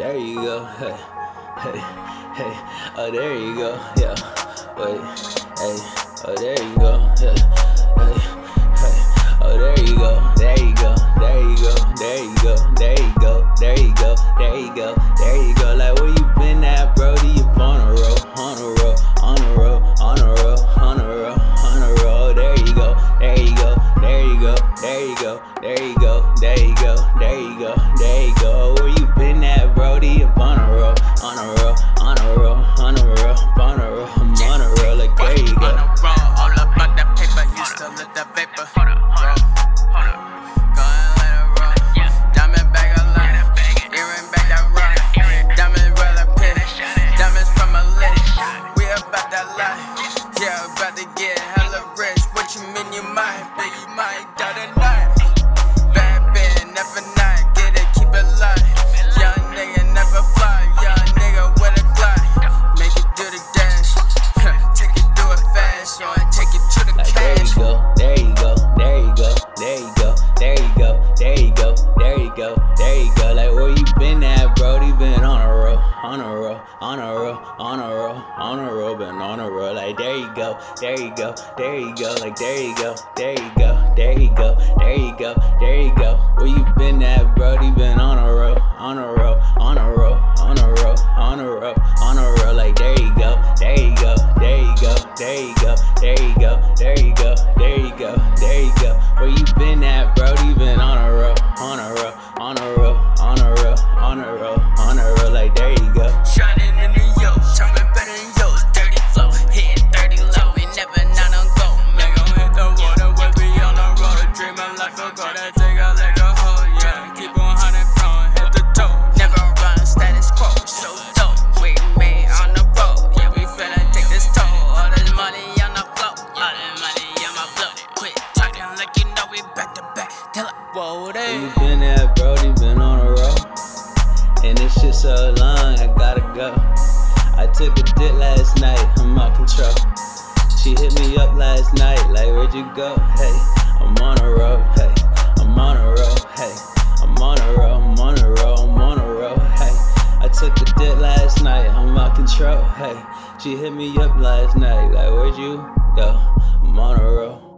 there you go. Hey, hey, hey. Oh, there you go. Yeah. Wait. Hey. Oh, there you go. Yeah. Hey, hey. Oh, there you go. There you go. There you go. There you go. There you go. There you go. There you go. There you go. that light. On a roll, on a roll, on a roll, been on a roll. Like there you go, there you go, there you go, like there you go, there you go, there you go, there you go, there you go. Where you been at, Brody? Been on a roll, on a roll, on a roll, on a roll, on a roll, on a roll. Like there you go, there you go, there you go, there you go, there you go, there you go, there you go, there you go. Where you been at, Brody? Been on a Where there. you been at, Brody? Been on a roll. And this shit so long, I gotta go. I took a dip last night, I'm out control. She hit me up last night, like where'd you go? Hey, I'm on a roll, hey, I'm on a roll, hey, I'm on a roll, I'm on a roll, I'm on a roll, hey. I took a dip last night, I'm out control, hey. She hit me up last night, like where'd you go? I'm on a roll,